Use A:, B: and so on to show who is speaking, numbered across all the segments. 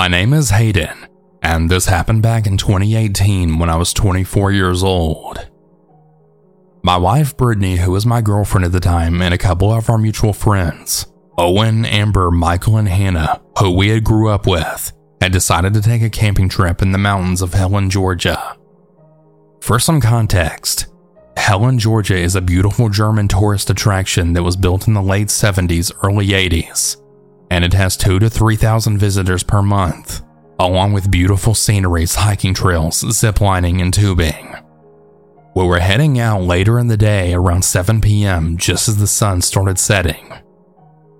A: My name is Hayden, and this happened back in 2018 when I was 24 years old. My wife, Brittany, who was my girlfriend at the time, and a couple of our mutual friends, Owen, Amber, Michael, and Hannah, who we had grew up with, had decided to take a camping trip in the mountains of Helen, Georgia. For some context, Helen, Georgia is a beautiful German tourist attraction that was built in the late 70s, early 80s, and it has 2 to 3,000 visitors per month, along with beautiful sceneries, hiking trails, ziplining, and tubing. We were heading out later in the day around 7 p.m. just as the sun started setting.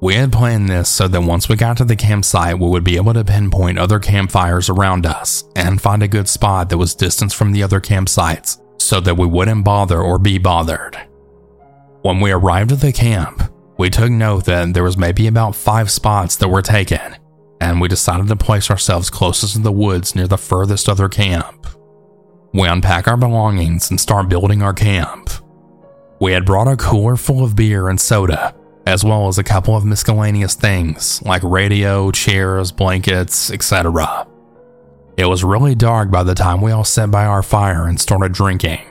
A: We had planned this so that once we got to the campsite, we would be able to pinpoint other campfires around us and find a good spot that was distant from the other campsites so that we wouldn't bother or be bothered. When we arrived at the camp, we took note that there was maybe about five spots that were taken, and we decided to place ourselves closest to the woods near the furthest other camp. We unpack our belongings and start building our camp. We had brought a cooler full of beer and soda, as well as a couple of miscellaneous things like radio, chairs, blankets, etc. It was really dark by the time we all sat by our fire and started drinking.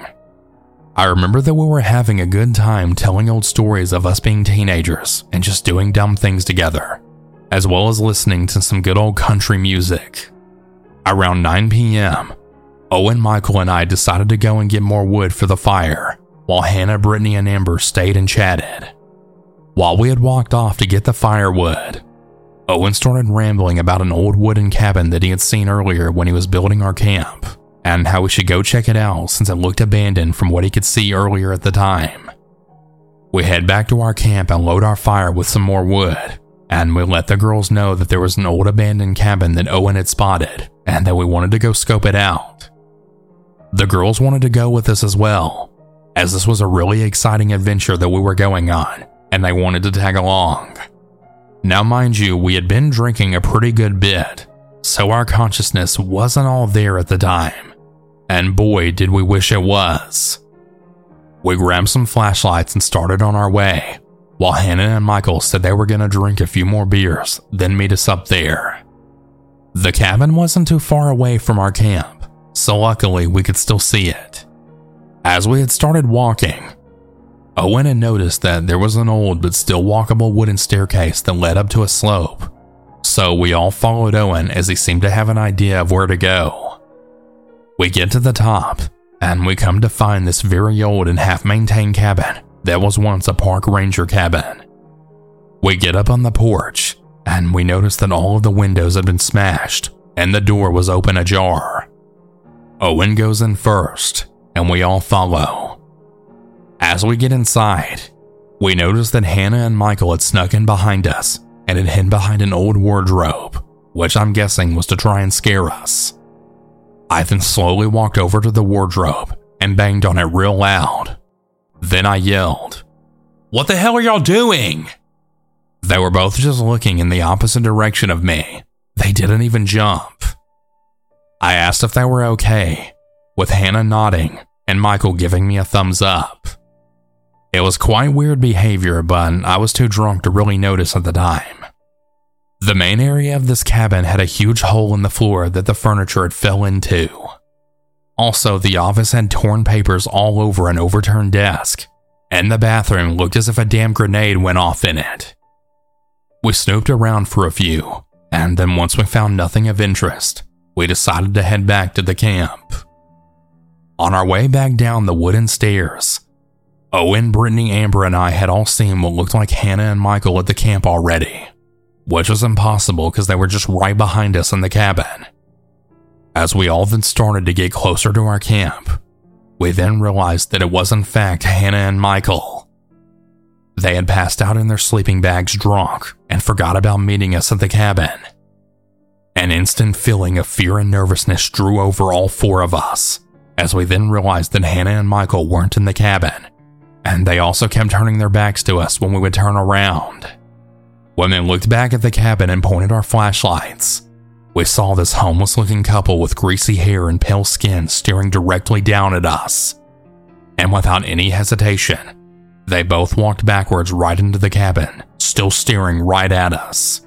A: I remember that we were having a good time telling old stories of us being teenagers and just doing dumb things together, as well as listening to some good old country music. Around 9 p.m., Owen, Michael, and I decided to go and get more wood for the fire, while Hannah, Brittany, and Amber stayed and chatted. While we had walked off to get the firewood, Owen started rambling about an old wooden cabin that he had seen earlier when he was building our camp, and how we should go check it out since it looked abandoned from what he could see earlier at the time. We head back to our camp and load our fire with some more wood, and we let the girls know that there was an old abandoned cabin that Owen had spotted and that we wanted to go scope it out. The girls wanted to go with us as well, as this was a really exciting adventure that we were going on, and they wanted to tag along. Now, mind you, we had been drinking a pretty good bit, so our consciousness wasn't all there at the time, and boy, did we wish it was. We grabbed some flashlights and started on our way, while Hannah and Michael said they were going to drink a few more beers, then meet us up there. The cabin wasn't too far away from our camp so luckily we could still see it. As we had started walking, Owen had noticed that there was an old but still walkable wooden staircase that led up to a slope, so we all followed Owen as he seemed to have an idea of where to go. We get to the top, and we come to find this very old and half maintained cabin that was once a park ranger cabin. We get up on the porch, and we notice that all of the windows had been smashed and the door was open ajar. Owen goes in first, and we all follow. As we get inside, we notice that Hannah and Michael had snuck in behind us and had hidden behind an old wardrobe, which I'm guessing was to try and scare us. I then slowly walked over to the wardrobe and banged on it real loud. Then I yelled, What the hell are y'all doing? They were both just looking in the opposite direction of me. They didn't even jump. I asked if they were okay, with Hannah nodding and Michael giving me a thumbs up. It was quite weird behavior, but I was too drunk to really notice at the time. The main area of this cabin had a huge hole in the floor that the furniture had fell into. Also, the office had torn papers all over an overturned desk, and the bathroom looked as if a damn grenade went off in it. We snooped around for a few, and then once we found nothing of interest, we decided to head back to the camp. On our way back down the wooden stairs, Owen, Brittany, Amber, and I had all seen what looked like Hannah and Michael at the camp already, which was impossible because they were just right behind us in the cabin. As we all then started to get closer to our camp, we then realized that it was in fact Hannah and Michael. They had passed out in their sleeping bags drunk and forgot about meeting us at the cabin. An instant feeling of fear and nervousness drew over all four of us, as we then realized that Hannah and Michael weren't in the cabin, and they also kept turning their backs to us when we would turn around. They looked back at the cabin and pointed our flashlights, we saw this homeless looking couple with greasy hair and pale skin staring directly down at us. And without any hesitation, they both walked backwards right into the cabin, still staring right at us.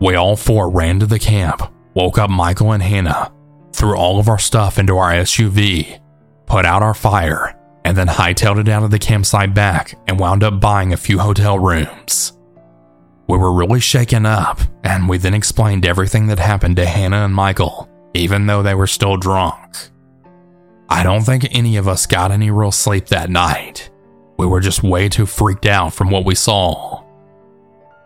A: We all four ran to the camp, woke up Michael and Hannah, threw all of our stuff into our SUV, put out our fire, and then hightailed it out of the campsite back and wound up buying a few hotel rooms. We were really shaken up, and we then explained everything that happened to Hannah and Michael, even though they were still drunk. I don't think any of us got any real sleep that night. We were just way too freaked out from what we saw.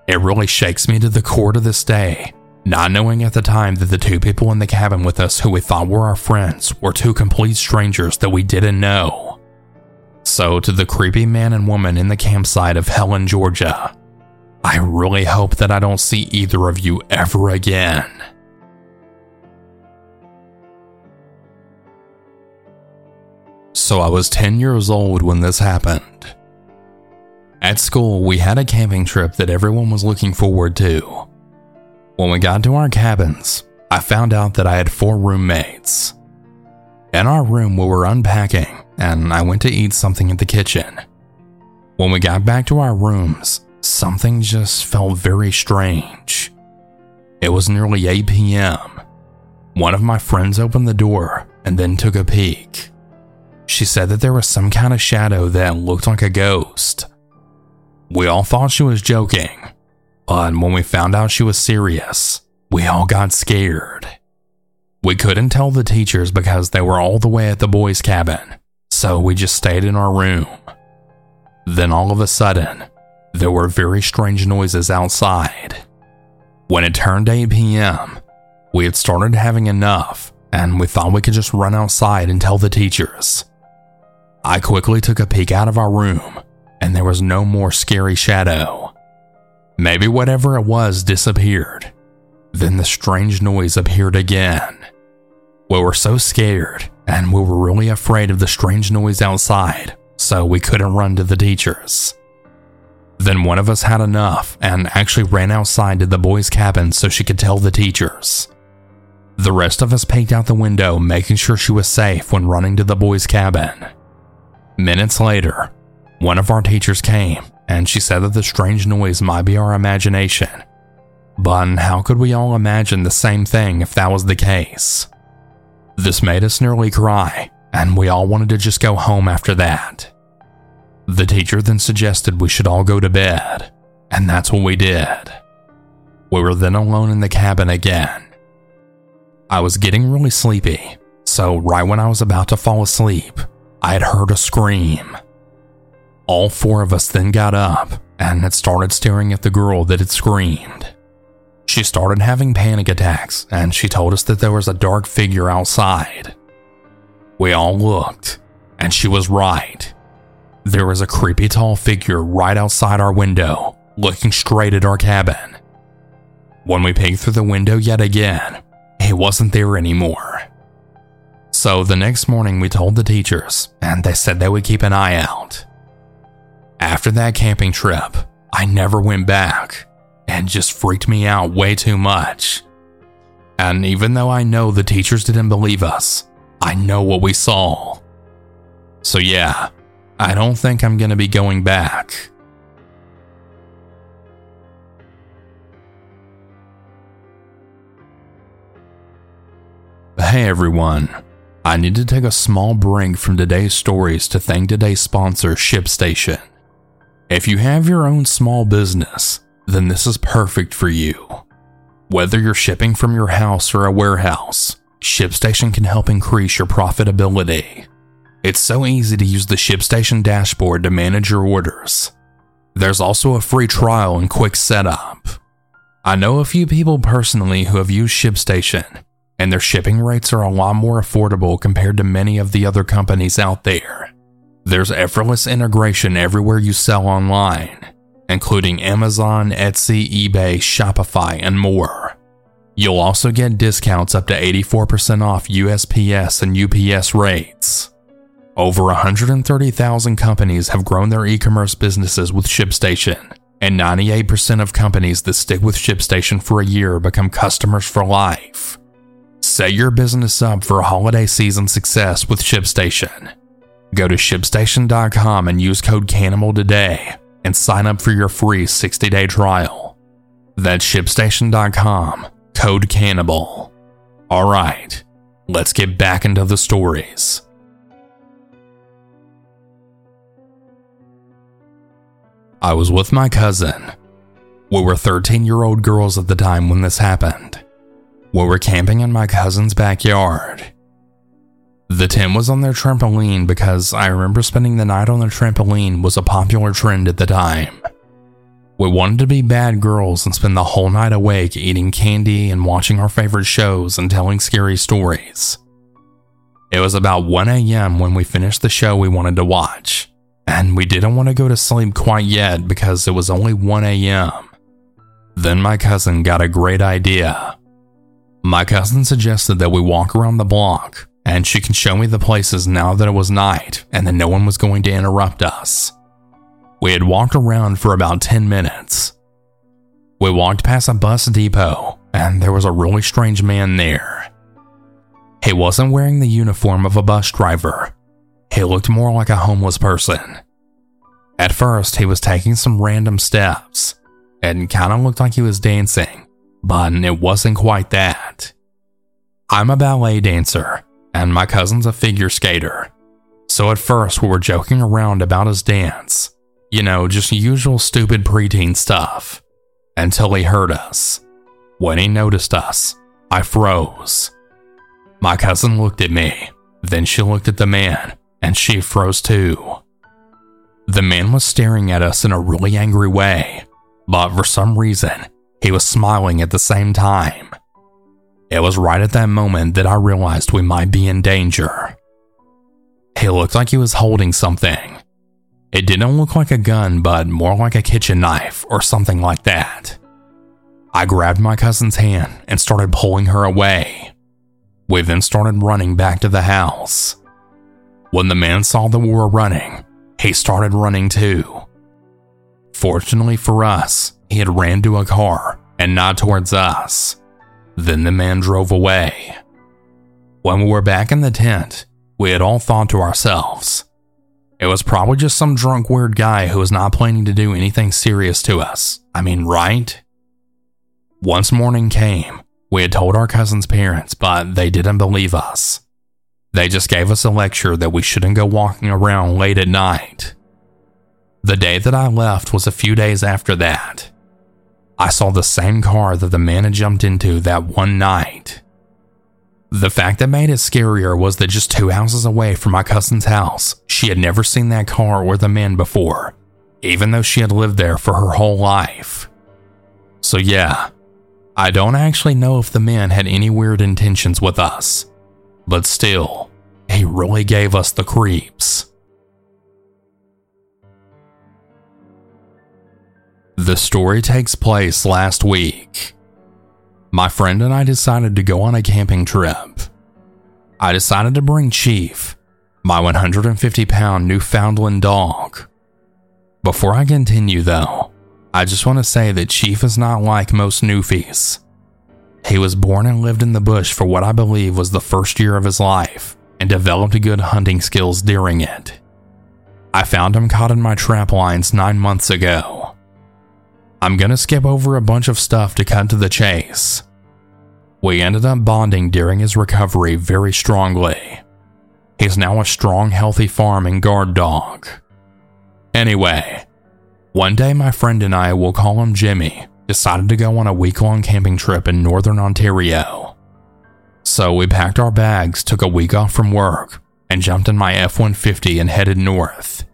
A: It really shakes me to the core to this day, not knowing at the time that the two people in the cabin with us who we thought were our friends were two complete strangers that we didn't know. So, to the creepy man and woman in the campsite of Helen, Georgia, I really hope that I don't see either of you ever again. So I was 10 years old when this happened. At school, we had a camping trip that everyone was looking forward to. When we got to our cabins, I found out that I had four roommates. In our room, we were unpacking, and I went to eat something in the kitchen. When we got back to our rooms, something just felt very strange. It was nearly 8 p.m. One of my friends opened the door and then took a peek. She said that there was some kind of shadow that looked like a ghost. We all thought she was joking, but when we found out she was serious, we all got scared. We couldn't tell the teachers because they were all the way at the boys' cabin, so we just stayed in our room. Then all of a sudden, there were very strange noises outside. When it turned 8 p.m., we had started having enough and we thought we could just run outside and tell the teachers. I quickly took a peek out of our room, and there was no more scary shadow. Maybe whatever it was disappeared. Then the strange noise appeared again. We were so scared, and we were really afraid of the strange noise outside, so we couldn't run to the teachers. Then one of us had enough and actually ran outside to the boys' cabin so she could tell the teachers. The rest of us peeked out the window, making sure she was safe when running to the boys' cabin. Minutes later, one of our teachers came and she said that the strange noise might be our imagination. But how could we all imagine the same thing if that was the case? This made us nearly cry, and we all wanted to just go home after that. The teacher then suggested we should all go to bed, and that's what we did. We were then alone in the cabin again. I was getting really sleepy, so right when I was about to fall asleep, I had heard a scream. All four of us then got up and had started staring at the girl that had screamed. She started having panic attacks and she told us that there was a dark figure outside. We all looked, and she was right. There was a creepy tall figure right outside our window, looking straight at our cabin. When we peeked through the window yet again, he wasn't there anymore. So the next morning, we told the teachers, and they said they would keep an eye out. After that camping trip, I never went back, and just freaked me out way too much. And even though I know the teachers didn't believe us, I know what we saw. So, yeah, I don't think I'm gonna be going back. Hey everyone, I need to take a small break from today's stories to thank today's sponsor, ShipStation. If you have your own small business, then this is perfect for you. Whether you're shipping from your house or a warehouse, ShipStation can help increase your profitability. It's so easy to use the ShipStation dashboard to manage your orders. There's also a free trial and quick setup. I know a few people personally who have used ShipStation and their shipping rates are a lot more affordable compared to many of the other companies out there. There's effortless integration everywhere you sell online, including Amazon, Etsy, eBay, Shopify, and more. You'll also get discounts up to 84% off USPS and UPS rates. Over 130,000 companies have grown their e commerce businesses with ShipStation, and 98% of companies that stick with ShipStation for a year become customers for life. Set your business up for holiday season success with ShipStation. Go to shipstation.com and use code CANNIBAL today and sign up for your free 60 day trial. That's shipstation.com, code CANNIBAL. Alright, let's get back into the stories. I was with my cousin. We were 13 year old girls at the time when this happened. We were camping in my cousin's backyard. The tent was on their trampoline because I remember spending the night on the trampoline was a popular trend at the time. We wanted to be bad girls and spend the whole night awake eating candy and watching our favorite shows and telling scary stories. It was about 1 a.m. when we finished the show we wanted to watch, and we didn't want to go to sleep quite yet because it was only 1 a.m. Then my cousin got a great idea. My cousin suggested that we walk around the block and she can show me the places now that it was night and that no one was going to interrupt us. We had walked around for about 10 minutes. We walked past a bus depot and there was a really strange man there. He wasn't wearing the uniform of a bus driver. He looked more like a homeless person. At first, he was taking some random steps and kind of looked like he was dancing, but it wasn't quite that. I'm a ballet dancer, and my cousin's a figure skater. So at first, we were joking around about his dance. You know, just usual stupid preteen stuff. Until he heard us. When he noticed us, I froze. My cousin looked at me, then she looked at the man, and she froze too. The man was staring at us in a really angry way, but for some reason, he was smiling at the same time. It was right at that moment that I realized we might be in danger. He looked like he was holding something. It didn't look like a gun, but more like a kitchen knife or something like that. I grabbed my cousin's hand and started pulling her away. We then started running back to the house. When the man saw that we were running, he started running too. Fortunately for us, he had ran to a car and not towards us. Then the man drove away. When we were back in the tent, we had all thought to ourselves, it was probably just some drunk weird guy who was not planning to do anything serious to us. I mean, right? Once morning came, we had told our cousin's parents, but they didn't believe us. They just gave us a lecture that we shouldn't go walking around late at night. The day that I left was a few days after that. I saw the same car that the man had jumped into that one night. The fact that made it scarier was that just two houses away from my cousin's house, she had never seen that car or the man before, even though she had lived there for her whole life. So, yeah, I don't actually know if the man had any weird intentions with us, but still, he really gave us the creeps. The story takes place last week. My friend and I decided to go on a camping trip. I decided to bring Chief, my 150 pound Newfoundland dog. Before I continue, though, I just want to say that Chief is not like most Newfies. He was born and lived in the bush for what I believe was the first year of his life and developed good hunting skills during it. I found him caught in my trap lines nine months ago. I'm gonna skip over a bunch of stuff to cut to the chase. We ended up bonding during his recovery very strongly. He's now a strong, healthy farm and guard dog. Anyway, one day my friend and I, will call him Jimmy, decided to go on a week long camping trip in northern Ontario. So we packed our bags, took a week off from work, and jumped in my F 150 and headed north.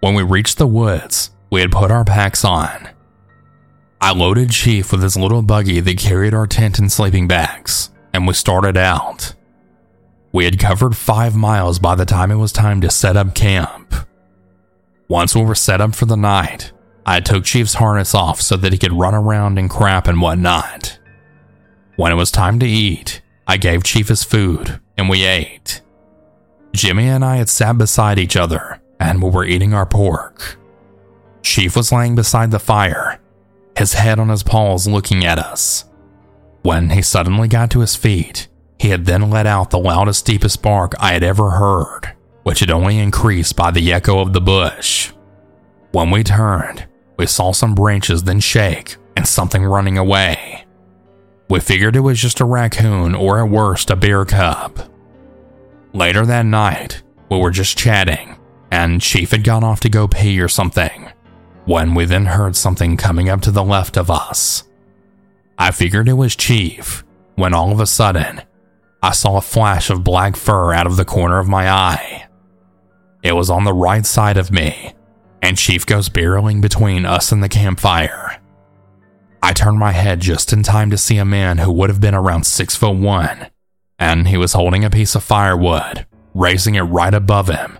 A: When we reached the woods, we had put our packs on I loaded Chief with his little buggy that carried our tent and sleeping bags, and we started out. We had covered five miles by the time it was time to set up camp. Once we were set up for the night, I took Chief's harness off so that he could run around and crap and whatnot. When it was time to eat, I gave Chief his food and we ate. Jimmy and I had sat beside each other and we were eating our pork. Chief was laying beside the fire his head on his paws looking at us. When he suddenly got to his feet, he had then let out the loudest, deepest bark I had ever heard, which had only increased by the echo of the bush. When we turned, we saw some branches then shake and something running away. we figured it was just a raccoon or at worst a bear cub. Later that night, we were just chatting, and Chief had gone off to go pee or something, when we then heard something coming up to the left of us. I figured it was Chief, when all of a sudden, I saw a flash of black fur out of the corner of my eye. It was on the right side of me, and Chief goes barreling between us and the campfire. I turned my head just in time to see a man who would have been around six foot one, and he was holding a piece of firewood, raising it right above him.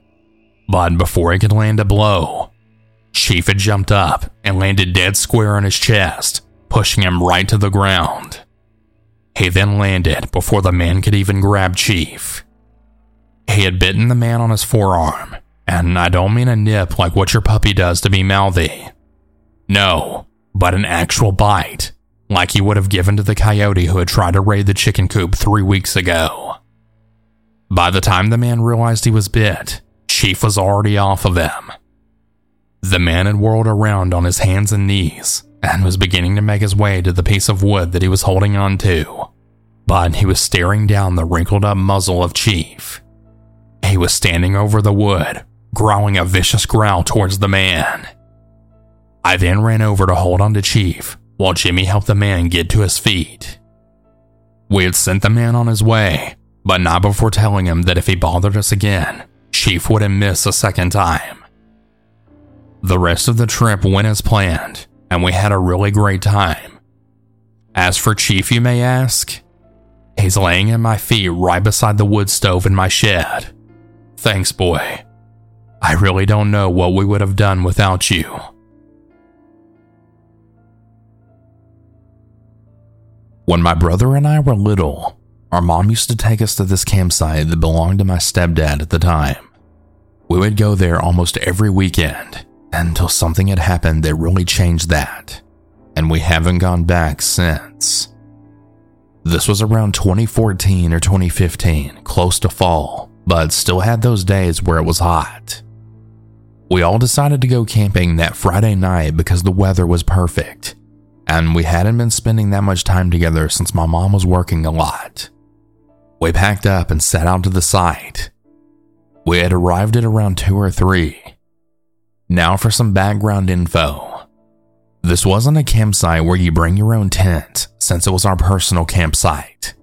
A: But before he could land a blow, Chief had jumped up and landed dead square on his chest, pushing him right to the ground. He then landed before the man could even grab Chief. He had bitten the man on his forearm, and I don't mean a nip like what your puppy does to be mouthy. No, but an actual bite, like he would have given to the coyote who had tried to raid the chicken coop three weeks ago. By the time the man realized he was bit, Chief was already off of him. The man had whirled around on his hands and knees and was beginning to make his way to the piece of wood that he was holding on to. But he was staring down the wrinkled up muzzle of Chief. He was standing over the wood, growling a vicious growl towards the man. I then ran over to hold on to Chief while Jimmy helped the man get to his feet. We had sent the man on his way, but not before telling him that if he bothered us again, Chief wouldn't miss a second time. The rest of the trip went as planned, and we had a really great time. As for Chief, you may ask, he's laying at my feet right beside the wood stove in my shed. Thanks, boy. I really don't know what we would have done without you. When my brother and I were little, our mom used to take us to this campsite that belonged to my stepdad at the time. We would go there almost every weekend until something had happened that really changed that, and we haven't gone back since. This was around 2014 or 2015, close to fall, but still had those days where it was hot. We all decided to go camping that Friday night because the weather was perfect, and we hadn't been spending that much time together since my mom was working a lot. We packed up and set out to the site. We had arrived at around 2 or 3, now for some background info. This wasn't a campsite where you bring your own tent, since it was our personal campsite.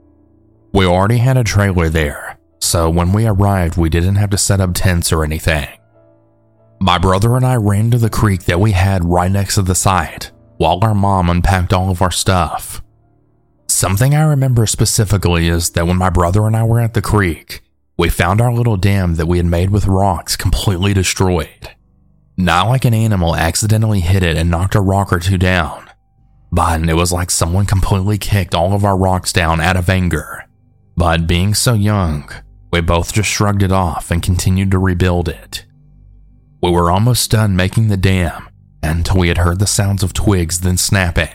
A: We already had a trailer there, so when we arrived, we didn't have to set up tents or anything. My brother and I ran to the creek that we had right next to the site, while our mom unpacked all of our stuff. Something I remember specifically is that when my brother and I were at the creek, we found our little dam that we had made with rocks completely destroyed. Not like an animal accidentally hit it and knocked a rock or two down, but it was like someone completely kicked all of our rocks down out of anger. But being so young, we both just shrugged it off and continued to rebuild it. We were almost done making the dam until we had heard the sounds of twigs then snapping.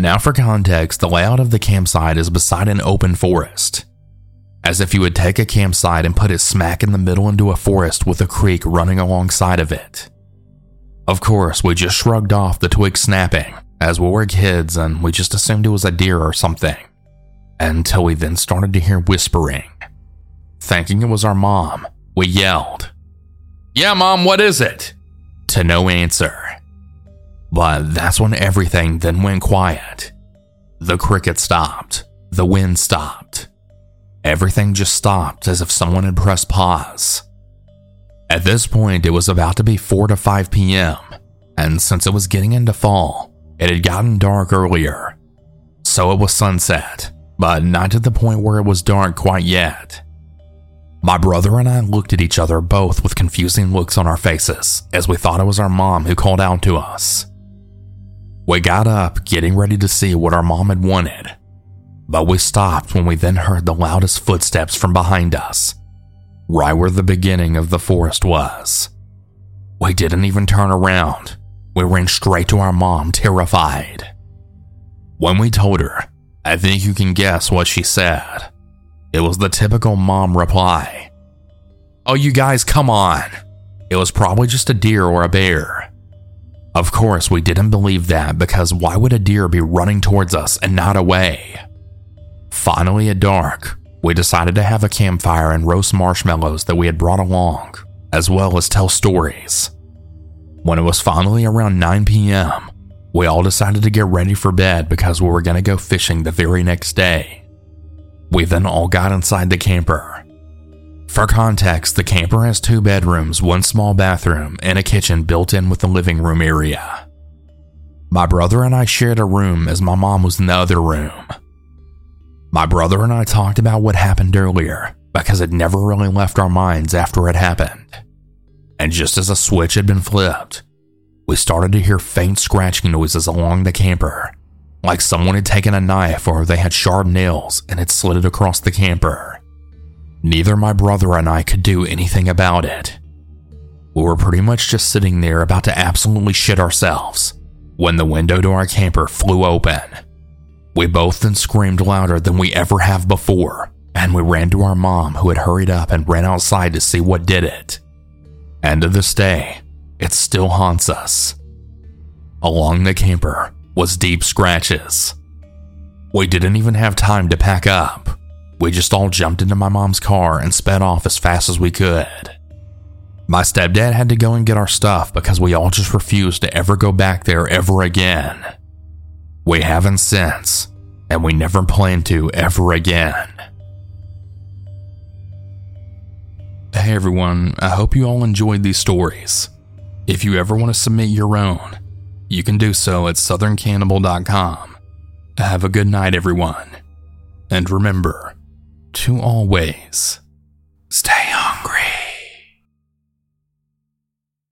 A: Now, for context, the layout of the campsite is beside an open forest as if you would take a campsite and put it smack in the middle into a forest with a creek running alongside of it. Of course, we just shrugged off the twig snapping, as we were kids and we just assumed it was a deer or something, until we then started to hear whispering. Thinking it was our mom, we yelled, Yeah, mom, what is it? To no answer. But that's when everything then went quiet. The cricket stopped, the wind stopped, Everything just stopped as if someone had pressed pause. At this point, it was about to be 4 to 5 p.m., and since it was getting into fall, it had gotten dark earlier. So it was sunset, but not to the point where it was dark quite yet. My brother and I looked at each other both with confusing looks on our faces as we thought it was our mom who called out to us. We got up, getting ready to see what our mom had wanted, but we stopped when we then heard the loudest footsteps from behind us, right where the beginning of the forest was. We didn't even turn around. We ran straight to our mom, terrified. When we told her, I think you can guess what she said. It was the typical mom reply Oh, you guys, come on. It was probably just a deer or a bear. Of course, we didn't believe that because why would a deer be running towards us and not away? Finally, at dark, we decided to have a campfire and roast marshmallows that we had brought along, as well as tell stories. When it was finally around 9 p.m., we all decided to get ready for bed because we were going to go fishing the very next day. We then all got inside the camper. For context, the camper has two bedrooms, one small bathroom, and a kitchen built in with the living room area. My brother and I shared a room as my mom was in the other room. My brother and I talked about what happened earlier because it never really left our minds after it happened. And just as a switch had been flipped, we started to hear faint scratching noises along the camper, like someone had taken a knife or they had sharp nails and had slid it across the camper. Neither my brother and I could do anything about it. We were pretty much just sitting there about to absolutely shit ourselves when the window to our camper flew open. We both then screamed louder than we ever have before, and we ran to our mom, who had hurried up and ran outside to see what did it. And to this day, it still haunts us. Along the camper was deep scratches. We didn't even have time to pack up. We just all jumped into my mom's car and sped off as fast as we could. My stepdad had to go and get our stuff because we all just refused to ever go back there ever again. We haven't since, and we never plan to ever again. Hey everyone, I hope you all enjoyed these stories. If you ever want to submit your own, you can do so at southerncannibal.com. Have a good night, everyone. And remember to always stay